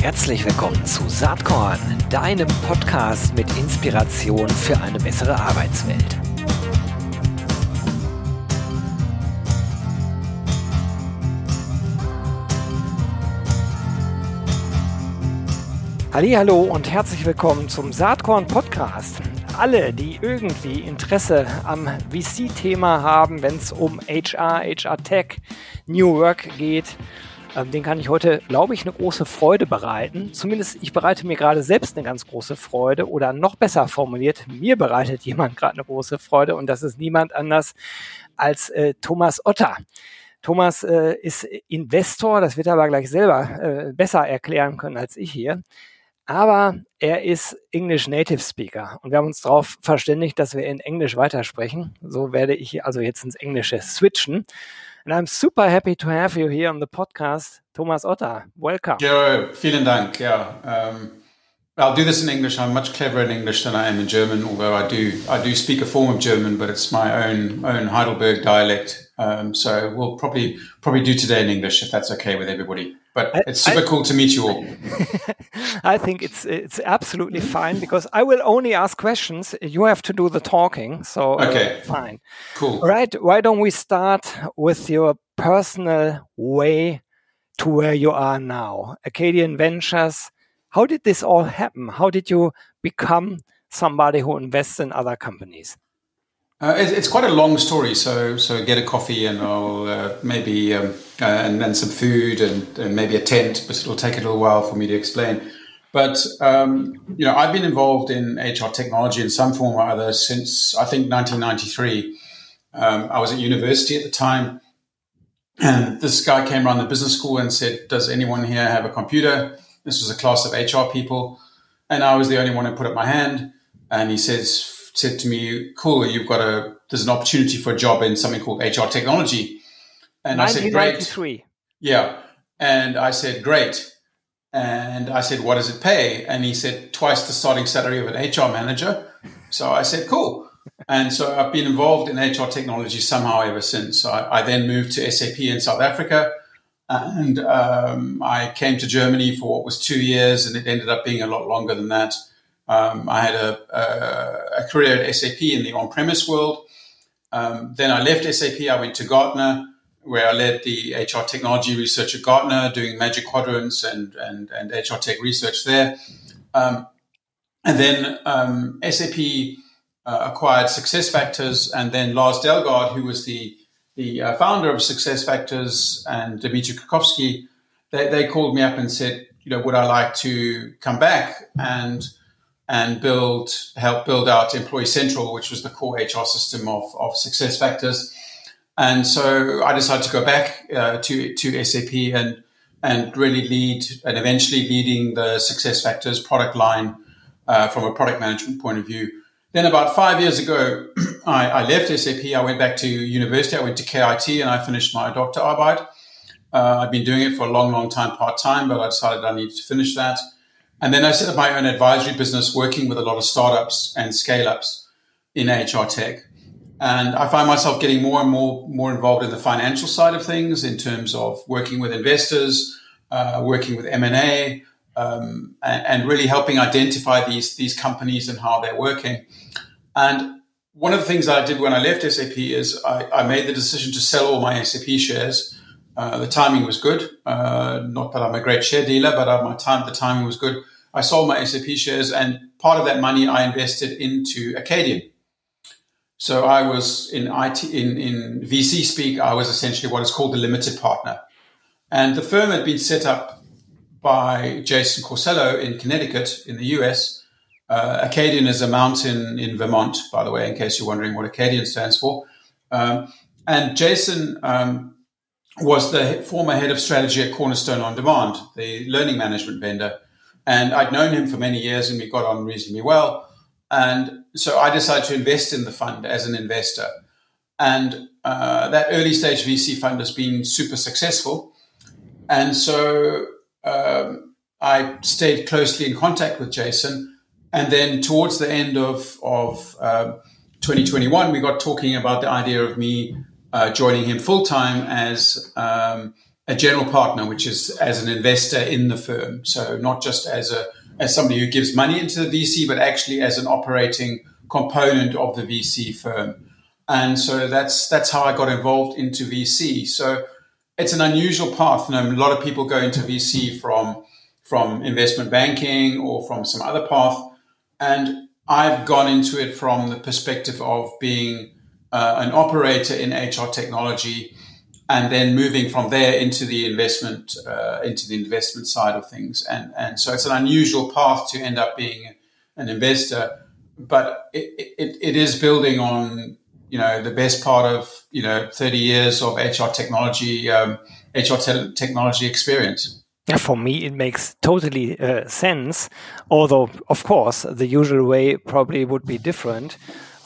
Herzlich willkommen zu Saatkorn, deinem Podcast mit Inspiration für eine bessere Arbeitswelt. Hallo und herzlich willkommen zum Saatkorn Podcast. Alle, die irgendwie Interesse am VC-Thema haben, wenn es um HR, HR Tech, New Work geht, ähm, den kann ich heute, glaube ich, eine große Freude bereiten. Zumindest ich bereite mir gerade selbst eine ganz große Freude oder noch besser formuliert, mir bereitet jemand gerade eine große Freude und das ist niemand anders als äh, Thomas Otter. Thomas äh, ist Investor, das wird er aber gleich selber äh, besser erklären können als ich hier. Aber er ist English Native Speaker und wir haben uns darauf verständigt, dass wir in Englisch weitersprechen. So werde ich also jetzt ins Englische switchen. And I'm super happy to have you here on the podcast, Thomas Otter. Welcome. Joe, vielen Dank. Yeah, um, I'll do this in English. I'm much cleverer in English than I am in German, although I do I do speak a form of German, but it's my own own Heidelberg dialect. Um, so we'll probably probably do today in English if that's okay with everybody. But I, it's super I, cool to meet you all. I think it's it's absolutely fine because I will only ask questions. You have to do the talking. So uh, okay, uh, fine, cool. All right. Why don't we start with your personal way to where you are now, Acadian Ventures? How did this all happen? How did you become somebody who invests in other companies? Uh, it, it's quite a long story, so so get a coffee and I'll uh, maybe um, uh, and then some food and, and, maybe a tent, but it'll take a little while for me to explain. But um, you know, I've been involved in HR technology in some form or other since I think 1993. Um, I was at university at the time, and this guy came around the business school and said, "Does anyone here have a computer?" This was a class of HR people, and I was the only one who put up my hand. And he says said to me, "Cool, you've got a there's an opportunity for a job in something called HR technology." And I said, "Great." Yeah, and I said, "Great." And I said, "What does it pay?" And he said, "Twice the starting salary of an HR manager." So I said, "Cool." And so I've been involved in HR technology somehow ever since. I, I then moved to SAP in South Africa, and um, I came to Germany for what was two years, and it ended up being a lot longer than that. Um, I had a, a, a, career at SAP in the on-premise world. Um, then I left SAP. I went to Gartner, where I led the HR technology research at Gartner, doing Magic Quadrants and and, and HR tech research there. Um, and then um, SAP uh, acquired SuccessFactors, and then Lars Dalgaard, who was the the uh, founder of SuccessFactors, and Dmitry Krakovsky, they, they called me up and said, you know, would I like to come back and and build help build out Employee Central, which was the core HR system of, of Success Factors. And so I decided to go back uh, to to SAP and and really lead and eventually leading the Success Factors product line uh, from a product management point of view. Then about five years ago, I, I, left SAP. I went back to university. I went to KIT and I finished my Doktorarbeit. Uh, I've been doing it for a long, long time part time, but I decided I needed to finish that. And then I set up my own advisory business working with a lot of startups and scale ups in HR tech. And I find myself getting more and more, more involved in the financial side of things in terms of working with investors, uh, working with M&A, um, and, and, really helping identify these, these companies and how they're working. And one of the things I did when I left SAP is I, I made the decision to sell all my SAP shares uh, the timing was good. Uh, not that I'm a great share dealer, but uh, my time, the timing was good. I sold my SAP shares, and part of that money I invested into Acadian. So I was in IT in, in VC speak. I was essentially what is called the limited partner, and the firm had been set up by Jason Corsello in Connecticut in the US. Uh, Acadian is a mountain in Vermont, by the way, in case you're wondering what Acadian stands for. Um, and Jason um, was the former head of strategy at Cornerstone On Demand, the learning management vendor. And I'd known him for many years and we got on reasonably well. And so I decided to invest in the fund as an investor. And uh, that early stage VC fund has been super successful. And so um, I stayed closely in contact with Jason. And then towards the end of, of uh, 2021, we got talking about the idea of me uh, joining him full time as um, a general partner, which is as an investor in the firm. So not just as a as somebody who gives money into the VC, but actually as an operating component of the VC firm. And so that's that's how I got involved into VC. So it's an unusual path. A lot of people go into VC from from investment banking or from some other path, and I've gone into it from the perspective of being uh, an operator in HR technology and then moving from there into the investment uh, into the investment side of things and and so it's an unusual path to end up being an investor but it, it, it is building on you know the best part of you know 30 years of HR technology um, HR te- technology experience for me, it makes totally uh, sense. Although, of course, the usual way probably would be different.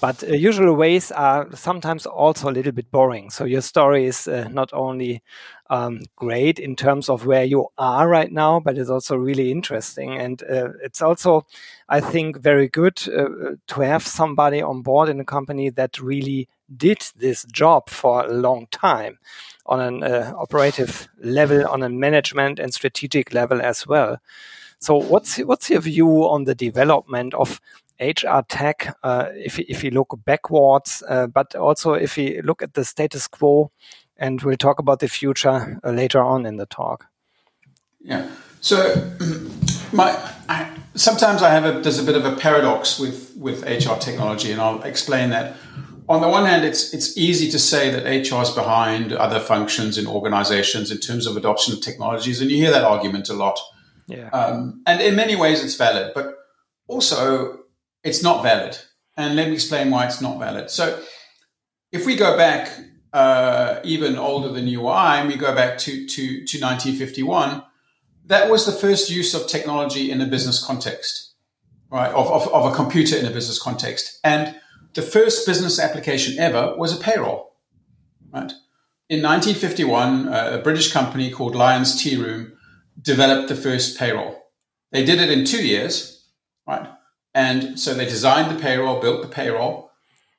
But uh, usual ways are sometimes also a little bit boring. So your story is uh, not only um, great in terms of where you are right now, but it's also really interesting. And uh, it's also, I think, very good uh, to have somebody on board in a company that really did this job for a long time on an uh, operative level, on a management and strategic level as well. So, what's what's your view on the development of HR tech, uh, if, if you look backwards, uh, but also if you look at the status quo, and we'll talk about the future uh, later on in the talk. Yeah. So, my I, sometimes I have a there's a bit of a paradox with with HR technology, and I'll explain that. On the one hand, it's it's easy to say that HR is behind other functions in organizations in terms of adoption of technologies, and you hear that argument a lot. Yeah. Um, and in many ways, it's valid, but also it's not valid. And let me explain why it's not valid. So, if we go back uh, even older than you are, and we go back to, to, to 1951, that was the first use of technology in a business context, right? Of, of, of a computer in a business context. And the first business application ever was a payroll, right? In 1951, uh, a British company called Lyons Tea Room developed the first payroll. They did it in two years? And so they designed the payroll, built the payroll.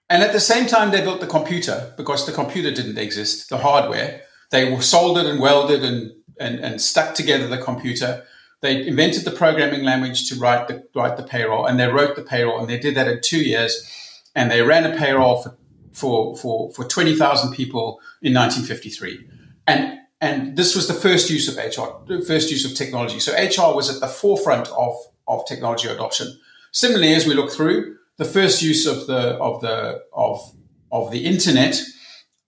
And at the same time, they built the computer because the computer didn't exist, the hardware. They were soldered and welded and, and, and stuck together the computer. They invented the programming language to write the, write the payroll and they wrote the payroll and they did that in two years. And they ran a payroll for, for, for, for 20,000 people in 1953. And, and this was the first use of HR, the first use of technology. So HR was at the forefront of, of technology adoption. Similarly, as we look through the first use of the of the of of the internet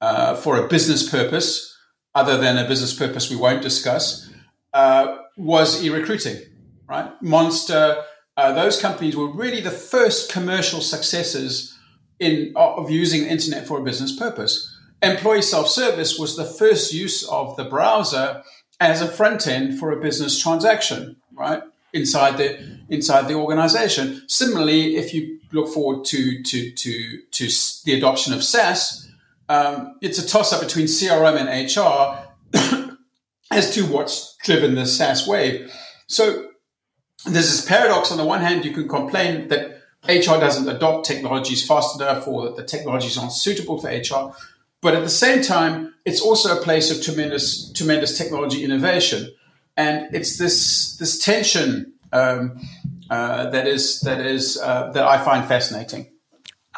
uh, for a business purpose, other than a business purpose we won't discuss, uh, was e-recruiting. Right, Monster. Uh, those companies were really the first commercial successes in of using the internet for a business purpose. Employee self-service was the first use of the browser as a front end for a business transaction. Right, inside the inside the organization. Similarly, if you look forward to to to to the adoption of SaaS, um, it's a toss up between CRM and HR as to what's driven the SaaS wave. So there's this paradox. On the one hand, you can complain that HR doesn't adopt technologies fast enough, or that the technologies aren't suitable for HR. But at the same time, it's also a place of tremendous, tremendous technology innovation and it's this this tension um, uh, that is that is uh, that I find fascinating.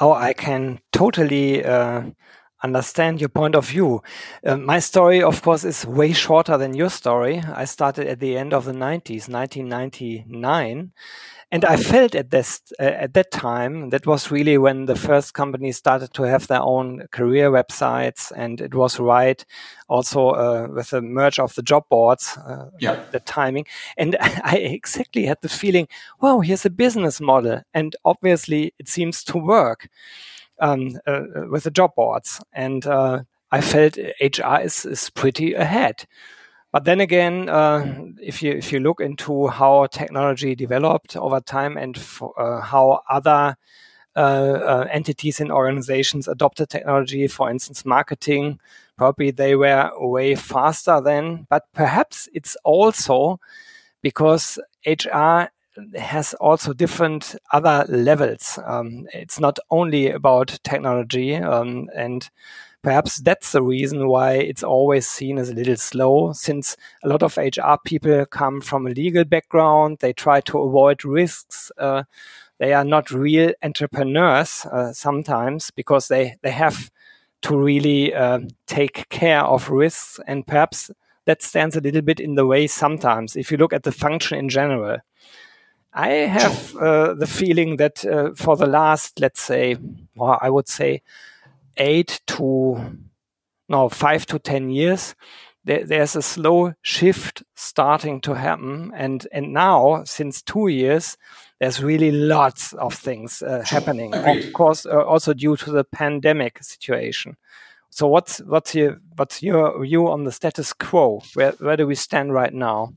Oh, I can totally uh, understand your point of view. Uh, my story, of course, is way shorter than your story. I started at the end of the 90s, 1999 and I felt at this uh, at that time that was really when the first companies started to have their own career websites, and it was right also uh, with the merge of the job boards. Uh, yeah. the timing, and I exactly had the feeling, wow, here's a business model, and obviously it seems to work um, uh, with the job boards, and uh, I felt HR is is pretty ahead. But then again, uh, if you if you look into how technology developed over time and uh, how other uh, uh, entities and organizations adopted technology, for instance, marketing, probably they were way faster then. But perhaps it's also because HR has also different other levels. Um, it's not only about technology, um, and perhaps that's the reason why it's always seen as a little slow, since a lot of HR people come from a legal background. They try to avoid risks. Uh, they are not real entrepreneurs uh, sometimes because they, they have to really uh, take care of risks and perhaps that stands a little bit in the way sometimes if you look at the function in general i have uh, the feeling that uh, for the last let's say well, i would say eight to no five to ten years there, there's a slow shift starting to happen and and now since two years there's really lots of things uh, happening. Of course, uh, also due to the pandemic situation. So what's what's your what's your view on the status quo? Where where do we stand right now?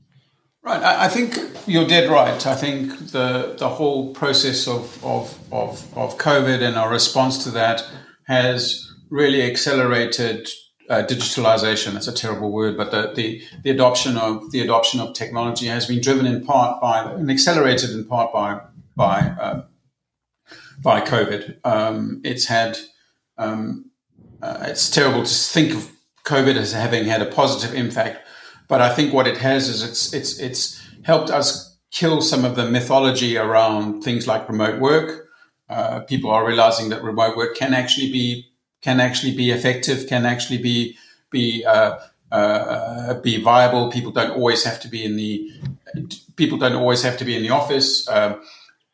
Right, I, I think you're dead right. I think the the whole process of of of, of COVID and our response to that has really accelerated uh, digitalization. That's a terrible word, but the, the, the adoption of the adoption of technology has been driven in part by and accelerated in part by by uh, by COVID. Um, it's had um, uh, it's terrible to think of COVID as having had a positive impact, but I think what it has is it's it's it's helped us kill some of the mythology around things like remote work. Uh, people are realizing that remote work can actually be can actually be effective, can actually be be uh, uh, be viable. People don't always have to be in the people don't always have to be in the office. Um,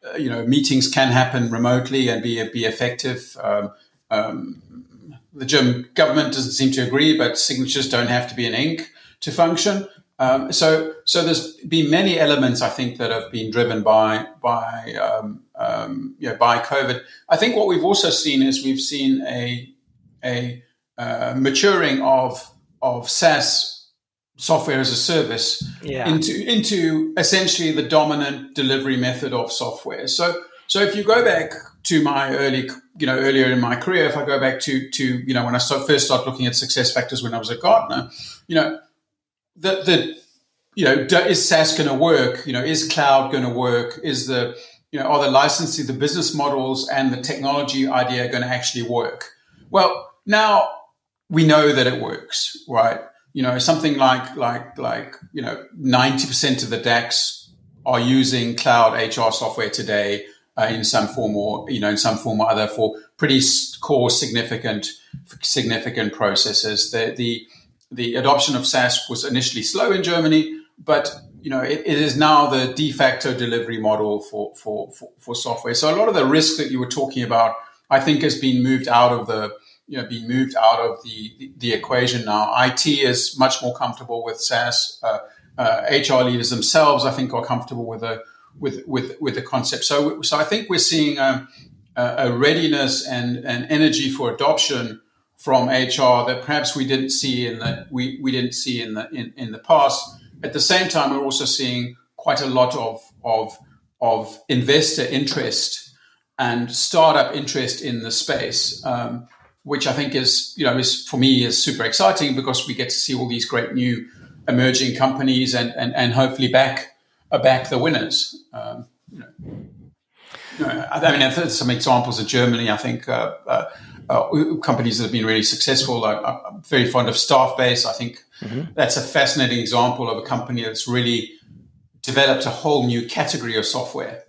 uh, you know, meetings can happen remotely and be be effective. Um, um, the German government doesn't seem to agree, but signatures don't have to be in ink to function. Um, so, so there's been many elements I think that have been driven by by um, you know, by COVID. I think what we've also seen is we've seen a a uh, maturing of of SaaS software as a service yeah. into into essentially the dominant delivery method of software. So so if you go back to my early you know earlier in my career, if I go back to to you know when I start, first started looking at success factors when I was a Gartner, you know the the you know is SaaS going to work? You know is cloud going to work? Is the you know are the licensing, the business models, and the technology idea going to actually work? Well, now we know that it works, right? You know, something like like like you know, ninety percent of the DAX are using cloud HR software today uh, in some form or you know in some form or other for pretty core significant significant processes. The the the adoption of SaaS was initially slow in Germany, but you know it, it is now the de facto delivery model for, for for for software. So a lot of the risk that you were talking about, I think, has been moved out of the you know being moved out of the, the, the equation now. IT is much more comfortable with SaaS. Uh, uh, HR leaders themselves, I think, are comfortable with the with with with the concept. So so I think we're seeing a, a readiness and an energy for adoption from HR that perhaps we didn't see in the we, we didn't see in the in, in the past. At the same time, we're also seeing quite a lot of of of investor interest and startup interest in the space. Um, which I think is, you know, is for me is super exciting because we get to see all these great new emerging companies and and, and hopefully back uh, back the winners. Um, you know, I mean, there's some examples of Germany. I think uh, uh, uh, companies that have been really successful. I, am very fond of Staffbase. I think mm-hmm. that's a fascinating example of a company that's really developed a whole new category of software.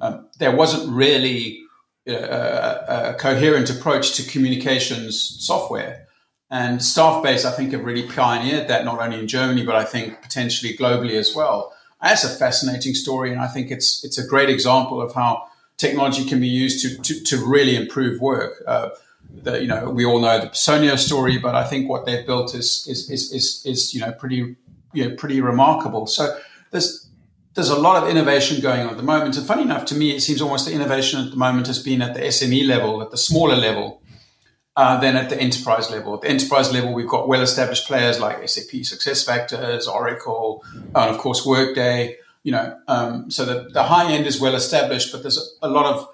Um, there wasn't really a, a coherent approach to communications software. And Staffbase, I think, have really pioneered that not only in Germany, but I think potentially globally as well. That's a fascinating story, and I think it's it's a great example of how technology can be used to to, to really improve work. Uh, the, you know, we all know the Personio story, but I think what they've built is is is is, is you know pretty you know pretty remarkable. So there's there's a lot of innovation going on at the moment. And funny enough, to me, it seems almost the innovation at the moment has been at the SME level, at the smaller level, uh, than at the enterprise level. At the enterprise level, we've got well-established players like SAP SuccessFactors, Oracle, and of course Workday. You know, um, so the, the high end is well established, but there's a lot of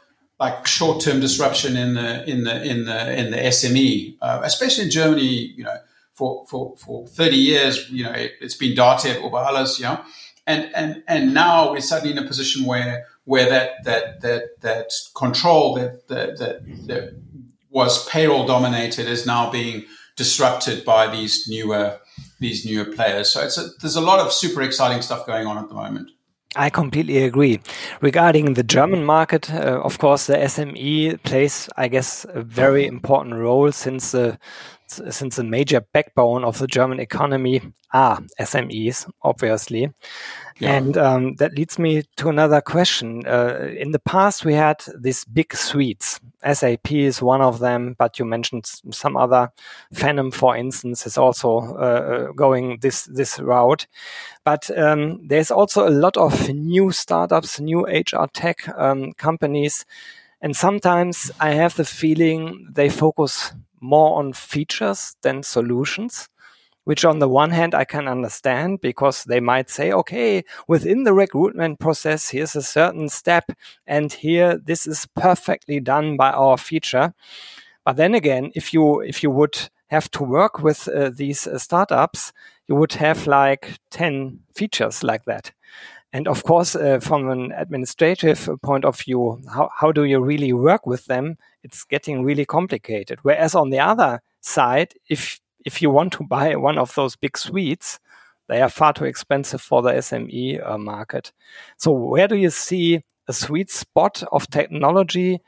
like short-term disruption in the in the in the in the SME, uh, especially in Germany. You know, for for for 30 years, you know, it, has been Datev over alles, you know and and and now we're suddenly in a position where where that that that that control that that that, that was payroll dominated is now being disrupted by these newer these newer players. So it's a, there's a lot of super exciting stuff going on at the moment. I completely agree. Regarding the German market, uh, of course, the SME plays, I guess, a very important role since the since the major backbone of the German economy are SMEs, obviously. Yeah. And um, that leads me to another question. Uh, in the past, we had these big suites. SAP is one of them, but you mentioned some other. Phenom, for instance, is also uh, uh going this this route. But um, there's also a lot of new startups, new HR tech um, companies, and sometimes I have the feeling they focus more on features than solutions which on the one hand I can understand because they might say, okay, within the recruitment process, here's a certain step, and here this is perfectly done by our feature. But then again, if you if you would have to work with uh, these uh, startups, you would have like ten features like that. And of course, uh, from an administrative point of view, how, how do you really work with them? It's getting really complicated. Whereas on the other side, if if you want to buy one of those big suites, they are far too expensive for the SME uh, market. So where do you see a sweet spot of technology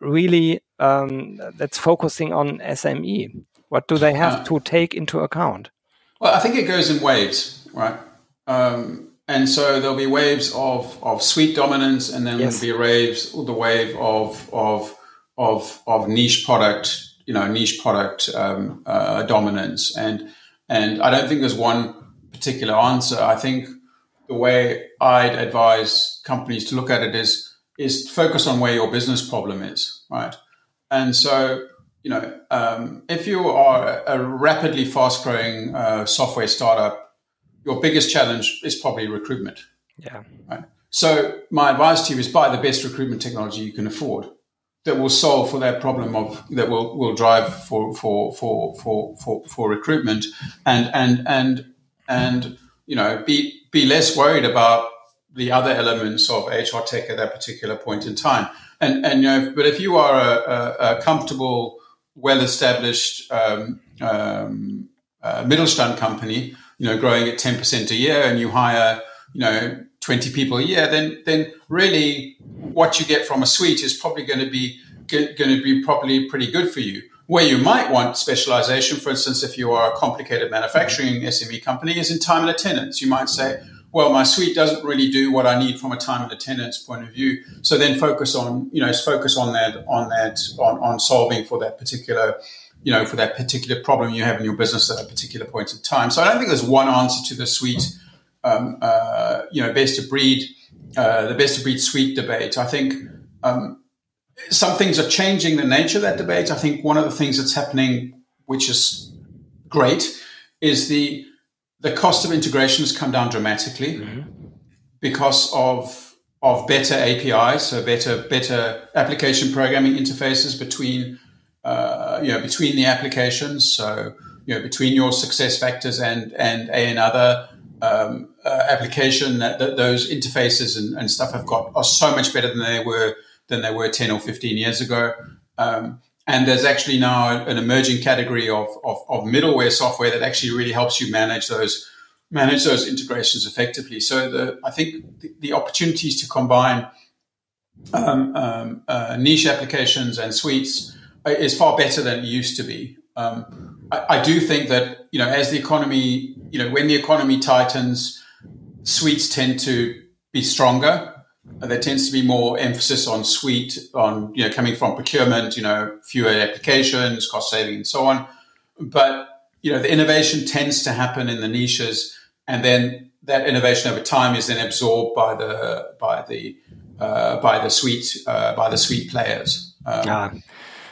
really um, that's focusing on SME? What do they have uh, to take into account? Well, I think it goes in waves, right? Um, and so there'll be waves of, of suite dominance, and then yes. there'll be waves, the wave of of of of niche product you know niche product um, uh, dominance and and I don't think there's one particular answer. I think the way I'd advise companies to look at it is is focus on where your business problem is, right? And so you know um, if you are a rapidly fast growing uh, software startup, your biggest challenge is probably recruitment. Yeah. Right. So my advice to you is buy the best recruitment technology you can afford that will solve for that problem of that will will drive for for for for for, for recruitment and and and and you know be be less worried about the other elements of HR tech at that particular point in time. And and you know, but if you are a, a, a comfortable, well established um, um, uh, company, you know, growing at ten percent a year, and you hire you know 20 people a year, then then really what you get from a suite is probably going to be going to be probably pretty good for you. Where you might want specialization, for instance, if you are a complicated manufacturing SME company, is in time and attendance. You might say, well, my suite doesn't really do what I need from a time and attendance point of view. So then focus on, you know, focus on that, on that, on, on solving for that particular, you know, for that particular problem you have in your business at a particular point in time. So I don't think there's one answer to the suite um, uh, you know, best of breed, uh, the best of breed suite debate. I think um, some things are changing the nature of that debate. I think one of the things that's happening, which is great, is the the cost of integration has come down dramatically mm-hmm. because of of better APIs, so better better application programming interfaces between uh, you know between the applications. So you know between your success factors and and a another um, uh, application that, that, those interfaces and, and, stuff have got are so much better than they were than they were 10 or 15 years ago. Um, and there's actually now an emerging category of, of, of, middleware software that actually really helps you manage those manage those integrations effectively. So the, I think the, the opportunities to combine um, um, uh, niche applications and suites is far better than it used to be. Um, I, I do think that you know as the economy you know, when the economy tightens, suites tend to be stronger. There tends to be more emphasis on suite, on you know, coming from procurement, you know, fewer applications, cost saving, and so on. But you know, the innovation tends to happen in the niches, and then that innovation over time is then absorbed by the by the uh, by the suite uh, by the suite players. Um,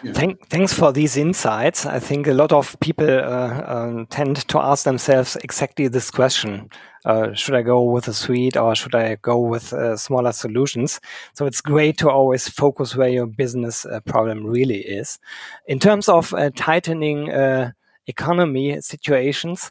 Thank, thanks for these insights. I think a lot of people uh, um, tend to ask themselves exactly this question. Uh, should I go with a suite or should I go with uh, smaller solutions? So it's great to always focus where your business uh, problem really is. In terms of uh, tightening uh, economy situations,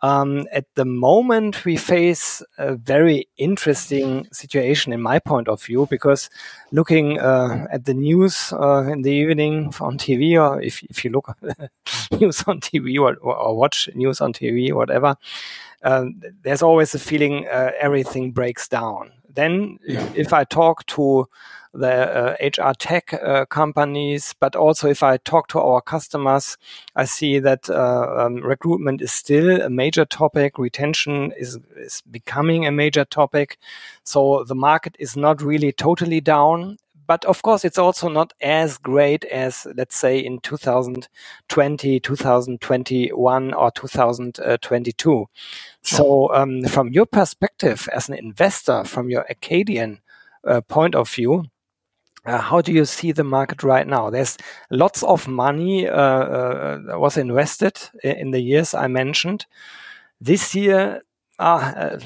Um, at the moment, we face a very interesting situation, in my point of view, because looking uh, at the news uh, in the evening on TV, or if, if you look news on TV or, or, watch news on TV, whatever, um, there's always a feeling uh, everything breaks down. Then, yeah. if I talk to the uh, HR tech uh, companies, but also if I talk to our customers, I see that uh, um, recruitment is still a major topic. Retention is, is becoming a major topic. So the market is not really totally down but of course it's also not as great as let's say in 2020 2021 or 2022 so um, from your perspective as an investor from your acadian uh, point of view uh, how do you see the market right now? There's lots of money uh, uh, was invested in the years I mentioned. This year, uh,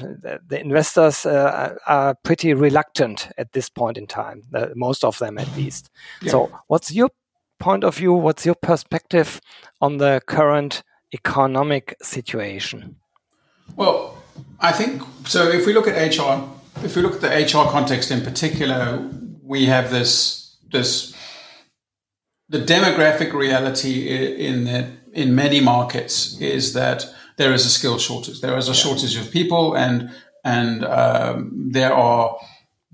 the investors uh, are pretty reluctant at this point in time, most of them at least. Yeah. So, what's your point of view? What's your perspective on the current economic situation? Well, I think so. If we look at HR, if we look at the HR context in particular, we have this this the demographic reality in that in many markets is that there is a skill shortage. There is a shortage of people, and and um, there are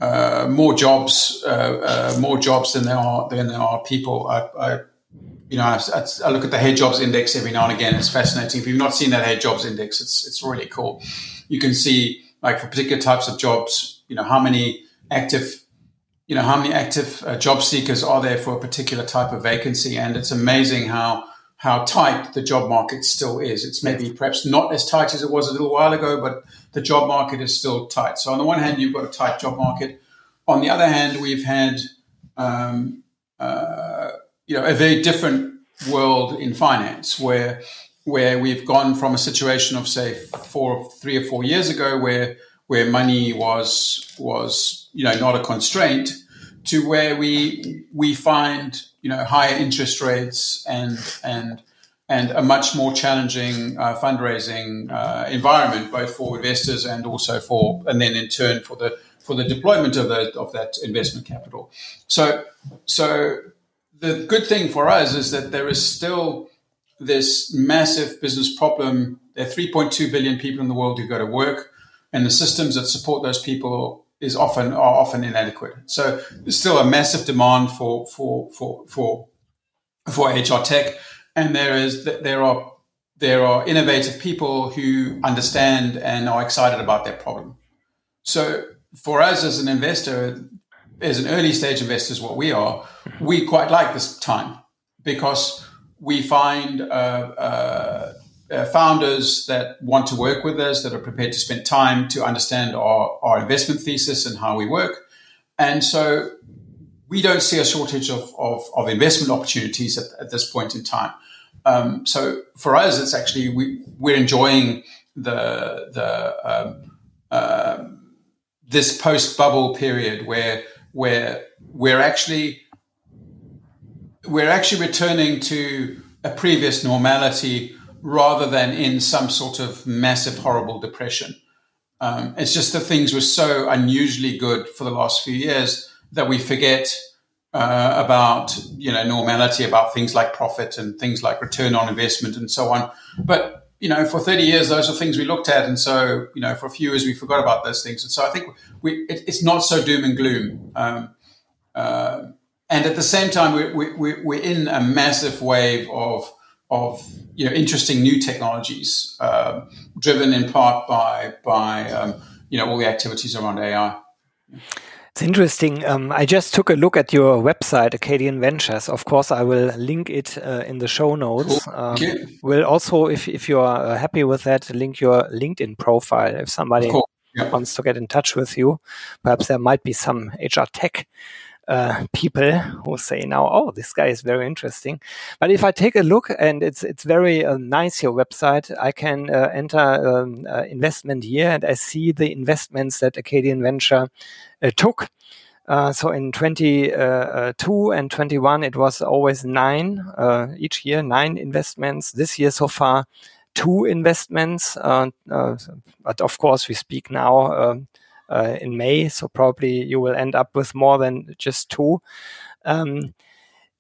uh, more jobs uh, uh, more jobs than there are than there are people. I, I you know, I, I, look at the head jobs index every now and again. It's fascinating. If you've not seen that head jobs index, it's it's really cool. You can see like for particular types of jobs, you know, how many active you know, how many active uh, job seekers are there for a particular type of vacancy? And it's amazing how how tight the job market still is. It's maybe perhaps not as tight as it was a little while ago, but the job market is still tight. So on the one hand, you've got a tight job market. On the other hand, we've had um, uh, you know a very different world in finance where where we've gone from a situation of say four, three or four years ago where where money was was you know not a constraint to where we we find you know higher interest rates and and and a much more challenging uh, fundraising uh, environment both for investors and also for and then in turn for the for the deployment of the of that investment capital. So so the good thing for us is that there is still this massive business problem. There are 3.2 billion people in the world who go to work and the systems that support those people is often are often inadequate. So there's still a massive demand for for for for for HR tech, and there is there are there are innovative people who understand and are excited about that problem. So for us as an investor, as an early stage investor, is what we are, we quite like this time because we find uh, uh, uh, founders that want to work with us, that are prepared to spend time to understand our, our investment thesis and how we work. And so we don't see a shortage of, of, of investment opportunities at, at, this point in time. Um, so for us, it's actually we, we're enjoying the the um, uh, this post bubble period where where we're actually we're actually returning to a previous normality rather than in some sort of massive, horrible depression. Um, it's just that things were so unusually good for the last few years that we forget uh, about you know normality, about things like profit and things like return on investment and so on. But you know, for 30 years, those are things we looked at. And so, you know, for a few years, we forgot about those things. And so I think we, it, it's not so doom and gloom. Um, uh, and at the same time, we, we, we're in a massive wave of of you know interesting new technologies, uh, driven in part by by um, you know all the activities around AI. It's interesting. Um, I just took a look at your website, Acadian Ventures. Of course, I will link it uh, in the show notes. Cool. Um, okay. Will also, if if you are uh, happy with that, link your LinkedIn profile if somebody yeah. wants to get in touch with you. Perhaps there might be some HR tech uh, people who say now, "Oh, this guy is very interesting." But if I take a look, and it's it's very uh, nice your website, I can uh, enter um, uh, investment here, and I see the investments that Acadian Venture uh, took. So in 22 and 21, it was always nine each year, nine investments. This year so far, two investments. Uh, uh, but of course, we speak now um, uh, in May, so probably you will end up with more than just two. Um,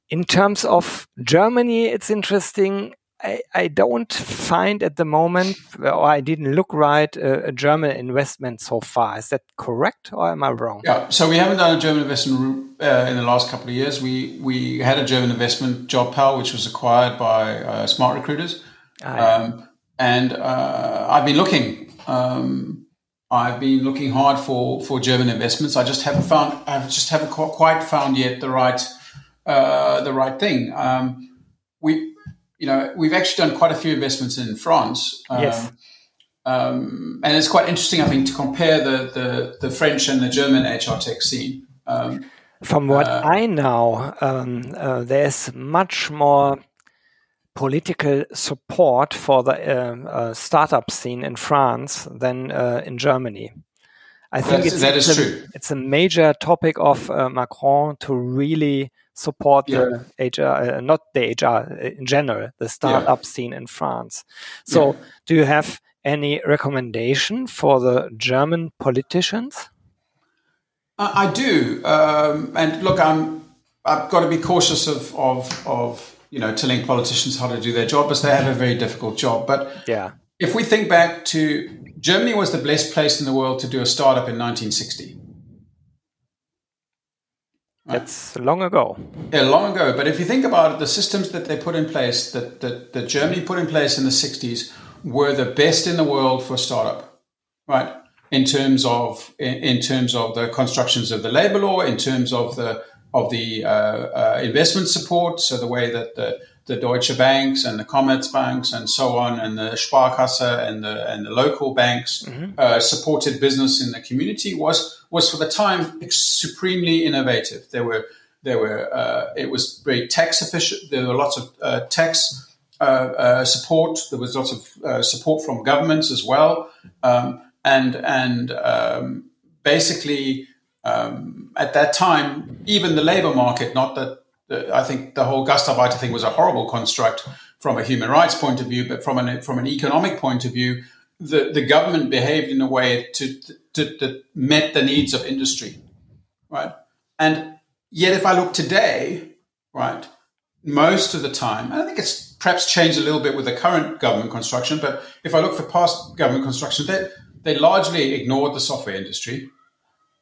in terms of Germany, it's interesting. I, I, don't find at the moment, or I didn't look right, uh, a German investment so far. Is that correct, or am I wrong? Yeah, so we haven't done a German investment uh, in the last couple of years. We we had a German investment, JobPal, which was acquired by uh, Smart Recruiters, ah, yeah. um, and uh, I've been looking. Um, I've been looking hard for for German investments. I just haven't found. I just haven't quite found yet the right uh, the right thing. Um, we you know, we've actually done quite a few investments in France. Um, yes. Um, and it's quite interesting, I think, to compare the, the, the French and the German HR tech scene. Um, From what uh, I know, um, uh, there's much more political support for the um, uh, startup scene in France than uh, in Germany. I think it's, that is a, true. It's a major topic of uh, Macron to really support yeah. the HR, uh, not the HR uh, in general, the startup yeah. scene in France. So, yeah. do you have any recommendation for the German politicians? I, I do, um, and look, I'm I've got to be cautious of of of you know telling politicians how to do their job, because they have a very difficult job. But yeah, if we think back to Germany was the best place in the world to do a startup in 1960. That's long ago. Yeah, long ago. But if you think about it, the systems that they put in place, that, that, that Germany put in place in the 60s, were the best in the world for startup, right? In terms of in, in terms of the constructions of the labor law, in terms of the of the uh, uh, investment support, so the way that the the Deutsche Banks and the Commerzbanks and so on, and the Sparkasse and the and the local banks mm-hmm. uh, supported business in the community was was for the time supremely innovative. There were there were uh, it was very tax efficient. There were lots of uh, tax uh, uh, support. There was lots of uh, support from governments as well, um, and and um, basically. Um, at that time, even the labor market, not that I think the whole Gastarbeiter thing was a horrible construct from a human rights point of view, but from an from an economic point of view, the, the government behaved in a way to, to, that met the needs of industry, right? And yet, if I look today, right, most of the time, I think it's perhaps changed a little bit with the current government construction, but if I look for past government construction, they they largely ignored the software industry.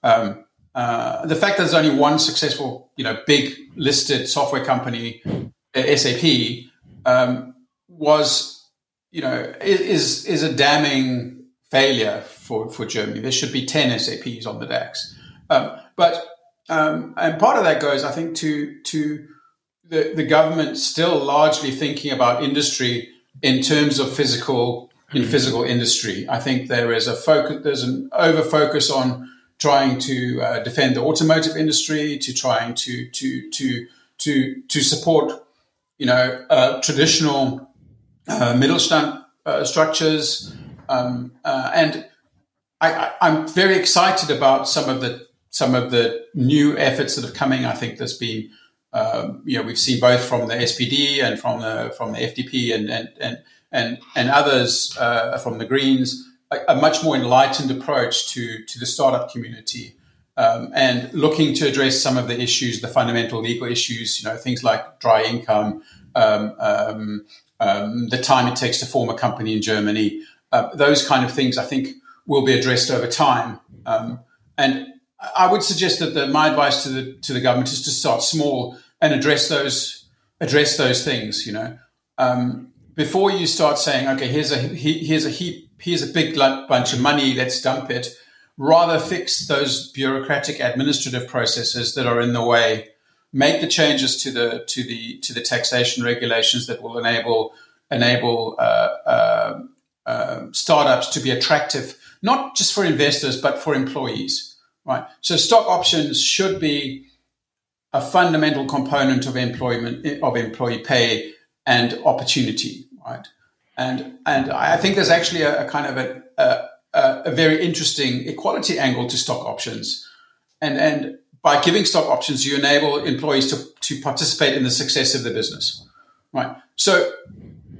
Um, uh, the fact that there's only one successful, you know, big listed software company, uh, SAP, um, was, you know, is is a damning failure for for Germany. There should be ten SAPs on the DAX, um, but um, and part of that goes, I think, to to the the government still largely thinking about industry in terms of physical in physical industry. I think there is a focus. There's an over focus on trying to uh, defend the automotive industry, to trying to to to to to support, you know, uh, traditional uh, Mittelstand uh, structures, um, uh, and I, am very excited about some of the some of the new efforts that are coming. I think there's been, um, you know, we've seen both from the SPD and from the from the FDP and and and and, and others uh, from the Greens a, a, much more enlightened approach to, to the startup community um, and looking to address some of the issues, the fundamental legal issues, you know, things like dry income, um, um, um the time it takes to form a company in Germany, uh, those kind of things, I think, will be addressed over time. Um, and I would suggest that the, my advice to the to the government is to start small and address those address those things. You know, um, before you start saying, okay, here's a here's a heap here's a big bunch of money, let's dump it. Rather fix those bureaucratic administrative processes that are in the way. Make the changes to the to the to the taxation regulations that will enable enable uh, uh, uh, startups to be attractive, not just for investors but for employees. Right. So stock options should be a fundamental component of employment of employee pay and opportunity. Right and and I think there's actually a, a kind of a, a, a very interesting equality angle to stock options, and and by giving stock options, you enable employees to to participate in the success of the business, right? So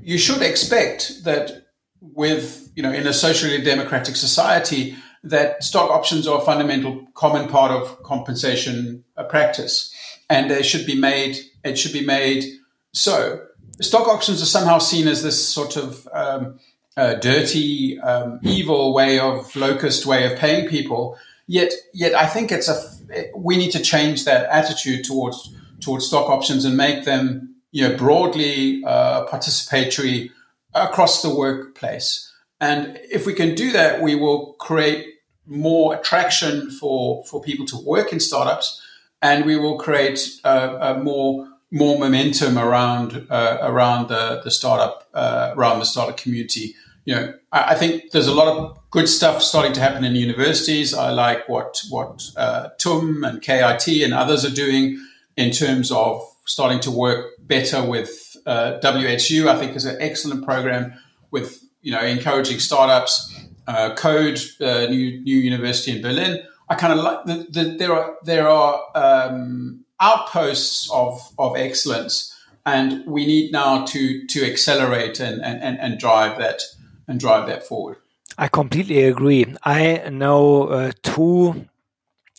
you should expect that with you know in a socially democratic society that stock options are a fundamental common part of compensation uh, practice, and they should be made. It should be made so. Stock options are somehow seen as this sort of um, uh, dirty, um, evil way of locust way of paying people. Yet, yet I think it's a we need to change that attitude towards towards stock options and make them you know broadly uh, participatory across the workplace. And if we can do that, we will create more attraction for for people to work in startups, and we will create uh, a more more momentum around uh, around the the startup uh, around the startup community you know, I, I, think there's a lot of good stuff starting to happen in universities. I like what what uh, TUM and KIT and others are doing in terms of starting to work better with uh, WHU. I think is an excellent program with you know encouraging startups. Uh, Code, uh, new new university in Berlin. I kind of like the, the, there are there are um, outposts of of excellence, and we need now to to accelerate and and, and drive that and drive that forward. I completely agree. I know uh, two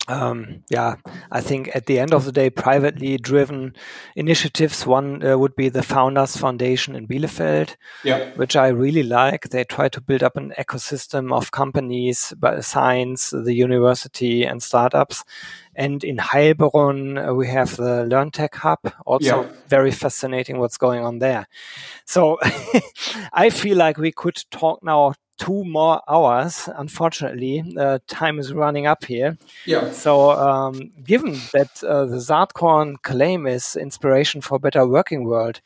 um, yeah, I think at the end of the day, privately driven initiatives. One uh, would be the Founders Foundation in Bielefeld, yeah. which I really like. They try to build up an ecosystem of companies, science, the university, and startups. And in Heilbronn, uh, we have the LearnTech Hub. Also, yeah. very fascinating what's going on there. So I feel like we could talk now two more hours. Unfortunately, uh, time is running up here. Yeah. So, um, given that uh, the Saatkorn claim is inspiration for a better working world,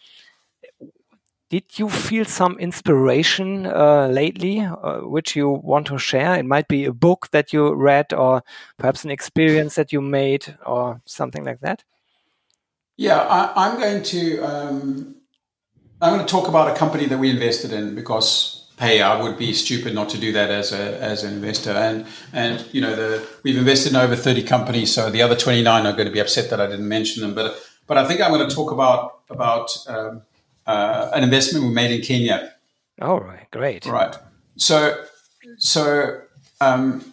did you feel some inspiration uh, lately, uh, which you want to share? It might be a book that you read, or perhaps an experience that you made, or something like that. Yeah, I, am going to. Um, I'm going to talk about a company that we invested in because hey, I would be stupid not to do that as a as an investor. And and you know, the we've invested in over thirty companies, so the other twenty nine are going to be upset that I didn't mention them. But but I think I'm going to talk about about um, uh, an investment we made in Kenya. All right, great. Right. So so um,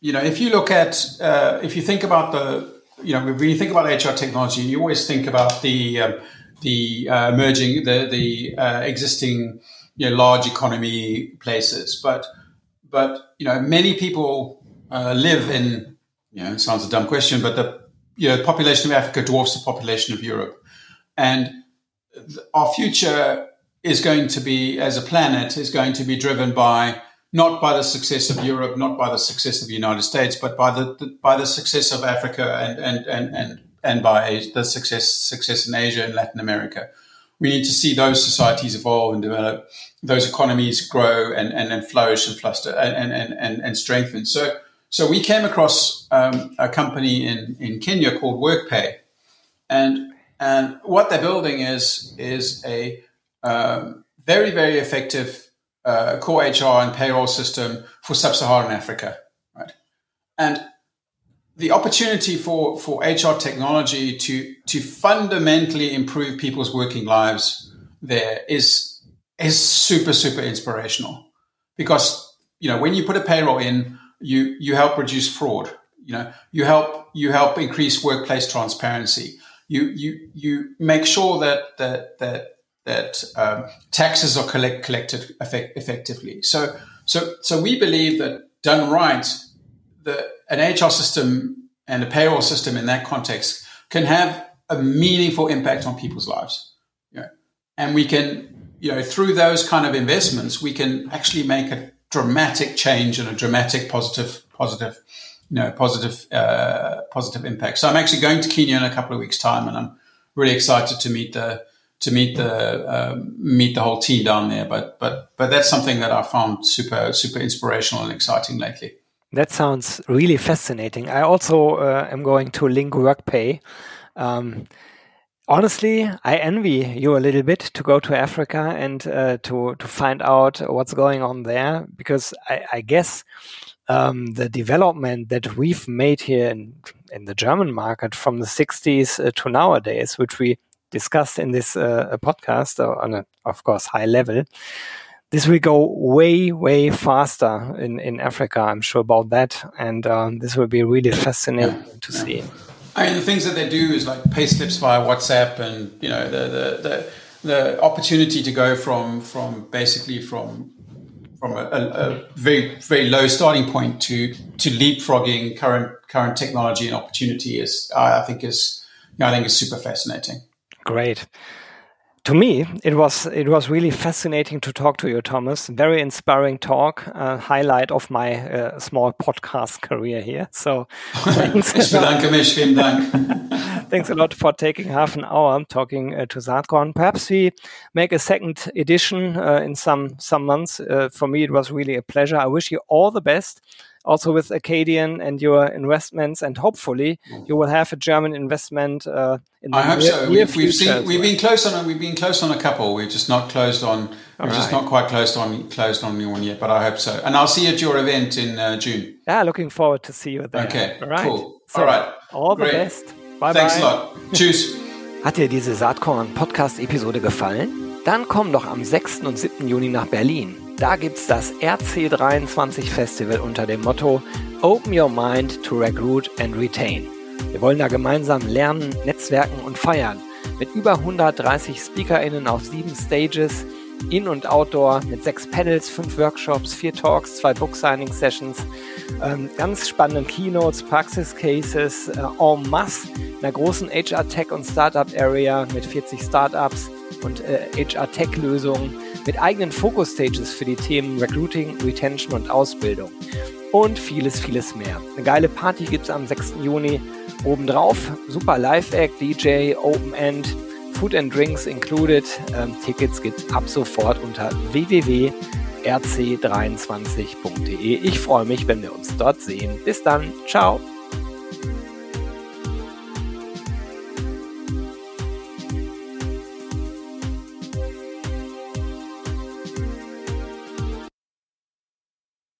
you know, if you look at uh, if you think about the you know when you think about HR technology, you always think about the um, the uh, emerging the the uh, existing you know, large economy places. But but you know, many people uh, live in you know, it sounds a dumb question, but the you know, population of Africa dwarfs the population of Europe, and th- our future is going to be, as a planet, is going to be driven by not by the success of Europe, not by the success of the United States, but by the, the by the success of Africa and and and and and by the success success in Asia and Latin America we need to see those societies evolve and develop, those economies grow and, and, and flourish and fluster and, and, and, and strengthen. So, so we came across um, a company in, in Kenya called WorkPay. And, and what they're building is, is a um, very, very effective uh, core HR and payroll system for sub-Saharan Africa, right? And the opportunity for, for HR technology to to fundamentally improve people's working lives there is is super super inspirational. Because you know when you put a payroll in you you help reduce fraud you know you help you help increase workplace transparency. You you you make sure that that that that um, taxes are collect, collected effect, effectively. So so so we believe that done right the an HR system and a payroll system in that context can have a meaningful impact on people's lives. You know? And we can, you know, through those kind of investments, we can actually make a dramatic change and a dramatic positive, positive, you know, positive, uh, positive impact. So I'm actually going to Kenya in a couple of weeks' time, and I'm really excited to meet the to meet the um, meet the whole team down there. But but but that's something that I found super super inspirational and exciting lately. That sounds really fascinating. I also uh, am going to link WorkPay. Um, honestly, I envy you a little bit to go to Africa and uh, to to find out what's going on there because I, I guess um, the development that we've made here in in the German market from the 60s uh, to nowadays, which we discussed in this uh, podcast uh, on a, of course, high level. This will go way, way faster in, in Africa. I'm sure about that. And um, this will be really fascinating yeah. to yeah. see. I mean, the things that they do is like pay slips via WhatsApp and, you know, the, the, the, the opportunity to go from, from basically from from a, a, very very low starting point to to leapfrogging current current technology and opportunity is I think is I think is super fascinating. Great. To me, it was it was really fascinating to talk to you, Thomas. Very inspiring talk, uh, highlight of my uh, small podcast career here. So, vielen Dank. Thanks a lot for taking half an hour talking uh, to Saatkorn. Perhaps we make a second edition uh, in some some months. Uh, for me, it was really a pleasure. I wish you all the best also with Acadian and your investments, and hopefully you will have a German investment uh, in the I hope near, so. We've, we've seen, we've been close on we've been close on a couple. We've just not closed on. All we've right. just not quite closed on closed on one yet, but I hope so. And I'll see you at your event in uh, June. Yeah, looking forward to see you there. Okay, all right. cool. So, all right, all Great. the best. Bye bye. Thanks bye. a lot. Tschüss. Hat dir diese Saatkorn-Podcast-Episode gefallen? Dann komm doch am 6. und 7. Juni nach Berlin. Da gibt's das RC23 Festival unter dem Motto Open Your Mind to Recruit and Retain. Wir wollen da gemeinsam lernen, netzwerken und feiern. Mit über 130 SpeakerInnen auf sieben Stages – in- und Outdoor mit sechs Panels, fünf Workshops, vier Talks, zwei Book-Signing-Sessions, ähm, ganz spannenden Keynotes, Praxis-Cases, äh, en masse, einer großen HR-Tech- und Startup-Area mit 40 Startups und äh, HR-Tech-Lösungen mit eigenen Focus-Stages für die Themen Recruiting, Retention und Ausbildung und vieles, vieles mehr. Eine geile Party gibt es am 6. Juni obendrauf. Super Live-Act, DJ, Open End, Food and Drinks included. Ähm, Tickets gibt's ab sofort unter www.rc23.de. Ich freue mich, wenn wir uns dort sehen. Bis dann. Ciao.